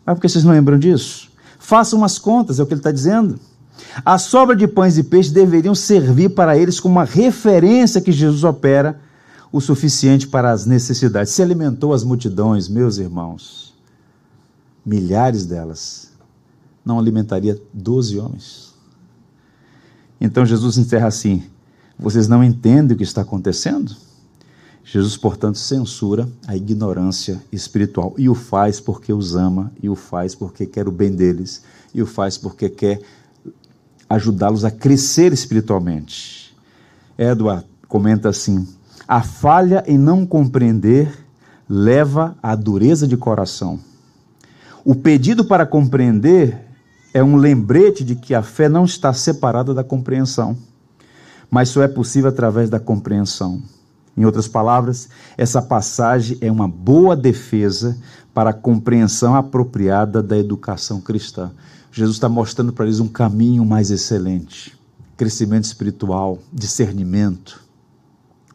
Mas por que vocês não lembram disso? Façam umas contas, é o que ele está dizendo. A sobra de pães e peixes deveriam servir para eles como uma referência que Jesus opera o suficiente para as necessidades. Se alimentou as multidões, meus irmãos, milhares delas, não alimentaria doze homens. Então Jesus encerra assim: vocês não entendem o que está acontecendo? Jesus, portanto, censura a ignorância espiritual e o faz porque os ama, e o faz porque quer o bem deles, e o faz porque quer ajudá-los a crescer espiritualmente. Edward comenta assim: a falha em não compreender leva à dureza de coração. O pedido para compreender é um lembrete de que a fé não está separada da compreensão mas só é possível através da compreensão. Em outras palavras, essa passagem é uma boa defesa para a compreensão apropriada da educação cristã. Jesus está mostrando para eles um caminho mais excelente: crescimento espiritual, discernimento,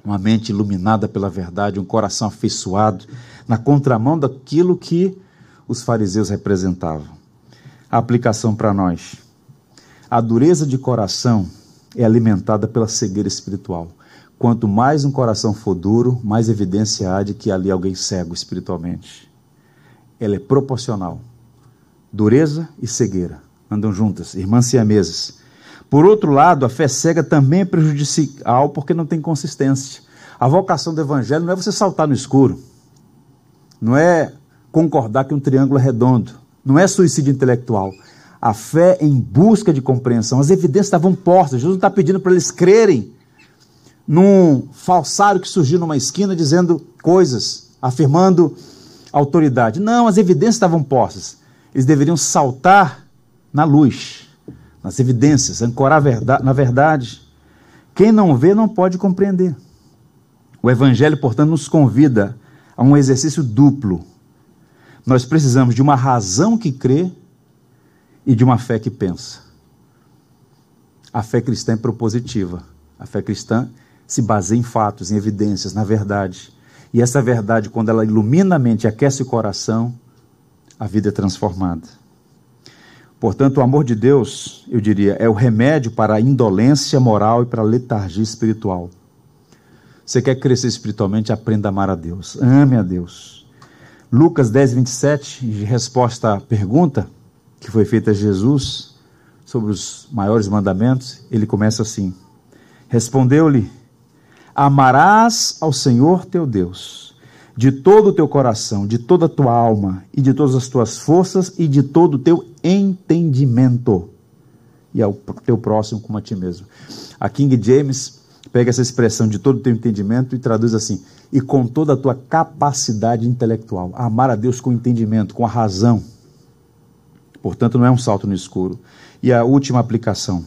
uma mente iluminada pela verdade, um coração afeiçoado, na contramão daquilo que os fariseus representavam. A aplicação para nós: a dureza de coração é alimentada pela cegueira espiritual. Quanto mais um coração for duro, mais evidência há de que ali alguém cego espiritualmente. Ela é proporcional. Dureza e cegueira andam juntas, irmãs siamesas. Por outro lado, a fé cega também é prejudicial porque não tem consistência. A vocação do evangelho não é você saltar no escuro, não é concordar que um triângulo é redondo. Não é suicídio intelectual. A fé em busca de compreensão. As evidências estavam postas. Jesus não está pedindo para eles crerem num falsário que surgiu numa esquina dizendo coisas, afirmando autoridade. Não, as evidências estavam postas. Eles deveriam saltar na luz, nas evidências, ancorar na verdade. Quem não vê não pode compreender. O Evangelho, portanto, nos convida a um exercício duplo. Nós precisamos de uma razão que crê e de uma fé que pensa. A fé cristã é propositiva. A fé cristã se baseia em fatos, em evidências, na verdade. E essa verdade, quando ela ilumina a mente e aquece o coração, a vida é transformada. Portanto, o amor de Deus, eu diria, é o remédio para a indolência moral e para a letargia espiritual. Você quer crescer espiritualmente? Aprenda a amar a Deus. Ame a Deus. Lucas 10, 27, de resposta à pergunta que foi feita a Jesus sobre os maiores mandamentos, ele começa assim: Respondeu-lhe: Amarás ao Senhor teu Deus de todo o teu coração, de toda a tua alma e de todas as tuas forças e de todo o teu entendimento, e ao teu próximo como a ti mesmo. A King James pega essa expressão de todo o teu entendimento e traduz assim: e com toda a tua capacidade intelectual. Amar a Deus com entendimento, com a razão. Portanto, não é um salto no escuro. E a última aplicação: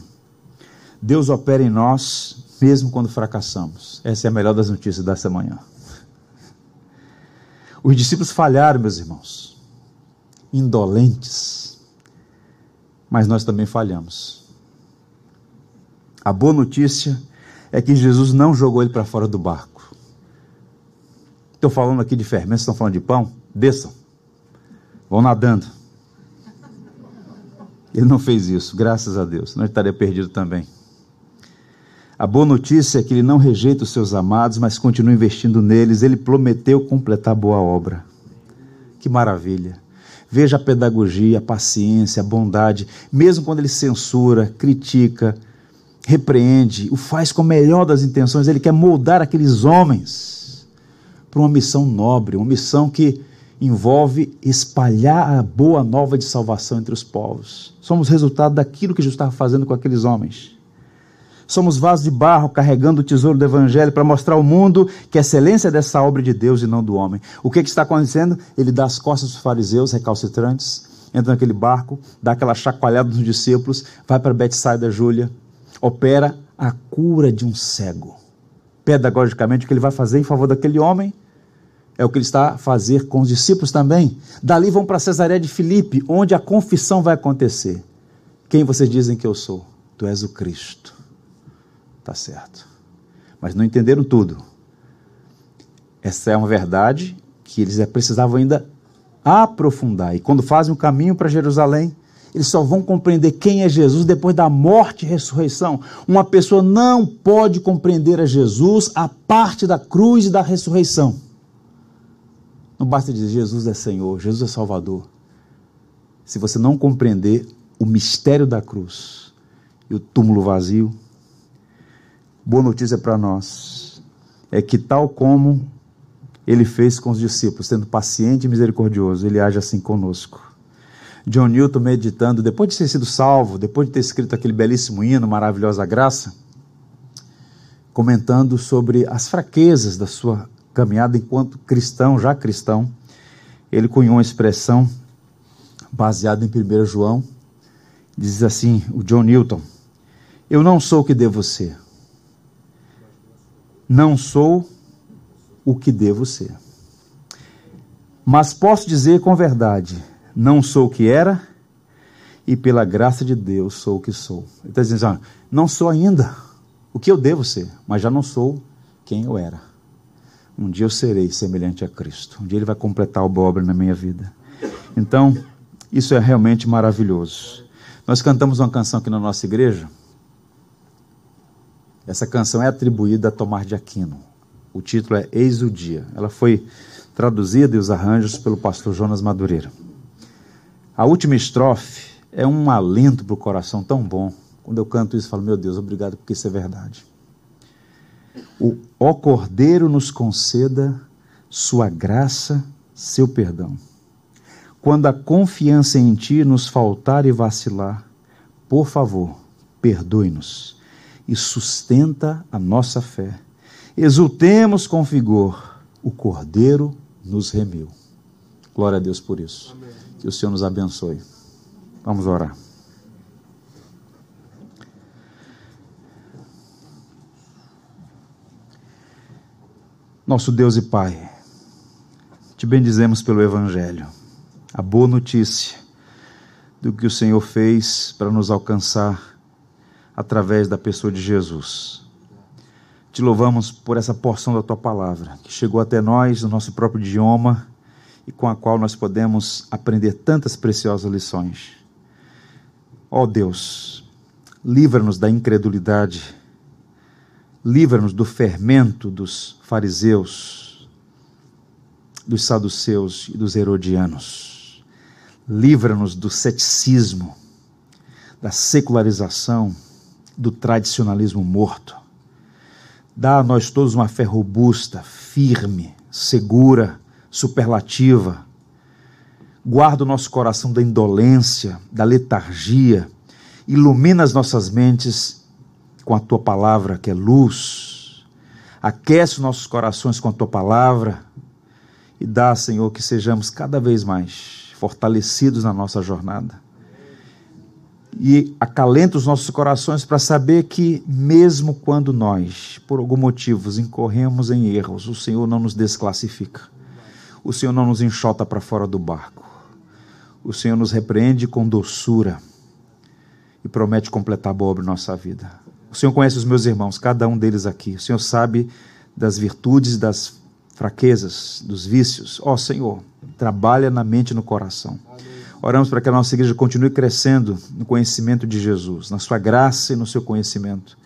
Deus opera em nós mesmo quando fracassamos. Essa é a melhor das notícias dessa manhã. Os discípulos falharam, meus irmãos, indolentes, mas nós também falhamos. A boa notícia é que Jesus não jogou ele para fora do barco. Estou falando aqui de fermentos, estão falando de pão? Desçam. Vão nadando. Ele não fez isso, graças a Deus, ele estaria perdido também. A boa notícia é que ele não rejeita os seus amados, mas continua investindo neles. Ele prometeu completar boa obra. Que maravilha. Veja a pedagogia, a paciência, a bondade, mesmo quando ele censura, critica, repreende, o faz com a melhor das intenções, ele quer moldar aqueles homens para uma missão nobre, uma missão que envolve espalhar a boa nova de salvação entre os povos. Somos resultado daquilo que Jesus estava fazendo com aqueles homens. Somos vasos de barro carregando o tesouro do Evangelho para mostrar ao mundo que a excelência é dessa obra de Deus e não do homem. O que, que está acontecendo? Ele dá as costas dos fariseus recalcitrantes, entra naquele barco, dá aquela chacoalhada nos discípulos, vai para Betsaida Júlia, opera a cura de um cego. Pedagogicamente, o que ele vai fazer em favor daquele homem é o que ele está a fazer com os discípulos também. Dali vão para Cesareia de Filipe, onde a confissão vai acontecer. Quem vocês dizem que eu sou? Tu és o Cristo. Tá certo. Mas não entenderam tudo. Essa é uma verdade que eles precisavam ainda aprofundar. E quando fazem o caminho para Jerusalém, eles só vão compreender quem é Jesus depois da morte e ressurreição. Uma pessoa não pode compreender a Jesus a parte da cruz e da ressurreição. Não basta dizer Jesus é Senhor, Jesus é Salvador. Se você não compreender o mistério da cruz e o túmulo vazio, boa notícia para nós é que, tal como ele fez com os discípulos, sendo paciente e misericordioso, ele age assim conosco. John Newton meditando, depois de ter sido salvo, depois de ter escrito aquele belíssimo hino, Maravilhosa Graça, comentando sobre as fraquezas da sua caminhada enquanto cristão, já cristão, ele cunhou uma expressão baseada em 1 João, diz assim, o John Newton, eu não sou o que devo ser, não sou o que devo ser, mas posso dizer com verdade, não sou o que era e pela graça de Deus sou o que sou. Ele está dizendo assim, não sou ainda o que eu devo ser, mas já não sou quem eu era. Um dia eu serei semelhante a Cristo. Um dia Ele vai completar o obra na minha vida. Então, isso é realmente maravilhoso. Nós cantamos uma canção aqui na nossa igreja. Essa canção é atribuída a Tomás de Aquino. O título é Eis o Dia. Ela foi traduzida e os arranjos pelo pastor Jonas Madureira. A última estrofe é um alento para o coração tão bom. Quando eu canto isso, eu falo, meu Deus, obrigado porque isso é verdade. O ó Cordeiro nos conceda sua graça, seu perdão. quando a confiança em Ti nos faltar e vacilar, por favor, perdoe-nos e sustenta a nossa fé. Exultemos com vigor, o Cordeiro nos remiu. Glória a Deus por isso. Amém. Que o Senhor nos abençoe. Vamos orar. Nosso Deus e Pai, te bendizemos pelo Evangelho, a boa notícia do que o Senhor fez para nos alcançar através da pessoa de Jesus. Te louvamos por essa porção da tua palavra, que chegou até nós no nosso próprio idioma e com a qual nós podemos aprender tantas preciosas lições. Ó oh Deus, livra-nos da incredulidade, livra-nos do fermento dos fariseus, dos saduceus e dos herodianos. Livra-nos do ceticismo, da secularização, do tradicionalismo morto. Dá a nós todos uma fé robusta, firme, segura, superlativa. Guarda o nosso coração da indolência, da letargia. Ilumina as nossas mentes com a tua palavra, que é luz. Aquece os nossos corações com a tua palavra. E dá, Senhor, que sejamos cada vez mais fortalecidos na nossa jornada e acalenta os nossos corações para saber que, mesmo quando nós, por algum motivo, incorremos em erros, o Senhor não nos desclassifica. O Senhor não nos enxota para fora do barco. O Senhor nos repreende com doçura e promete completar boa obra em nossa vida. O Senhor conhece os meus irmãos, cada um deles aqui. O Senhor sabe das virtudes, das fraquezas, dos vícios. Ó oh, Senhor, trabalha na mente e no coração. Oramos para que a nossa igreja continue crescendo no conhecimento de Jesus, na sua graça e no seu conhecimento,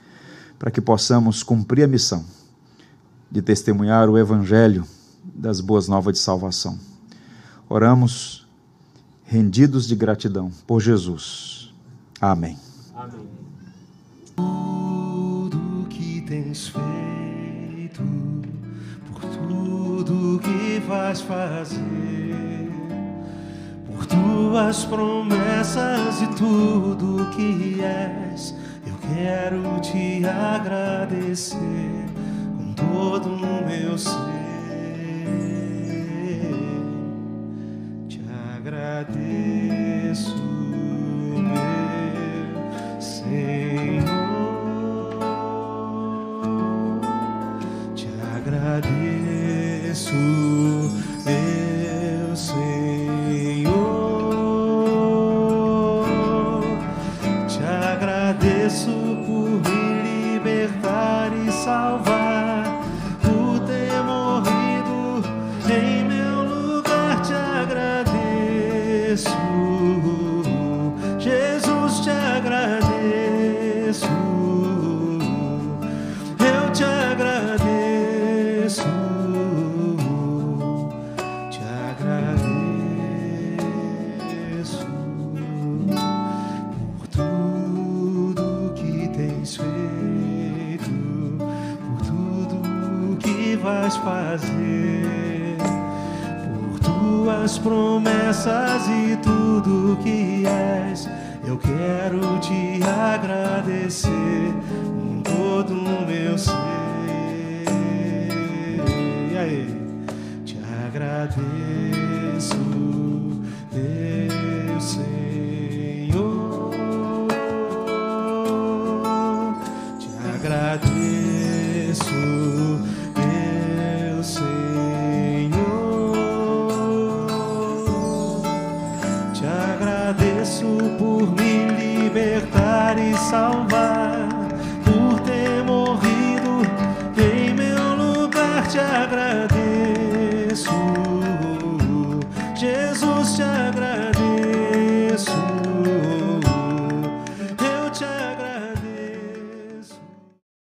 para que possamos cumprir a missão de testemunhar o evangelho das boas novas de salvação. Oramos rendidos de gratidão por Jesus. Amém. Tens feito, por tudo que vais fazer por tuas promessas e tudo que és. Eu quero te agradecer com todo o meu ser. Te agradeço, agradeço, meu Senhor.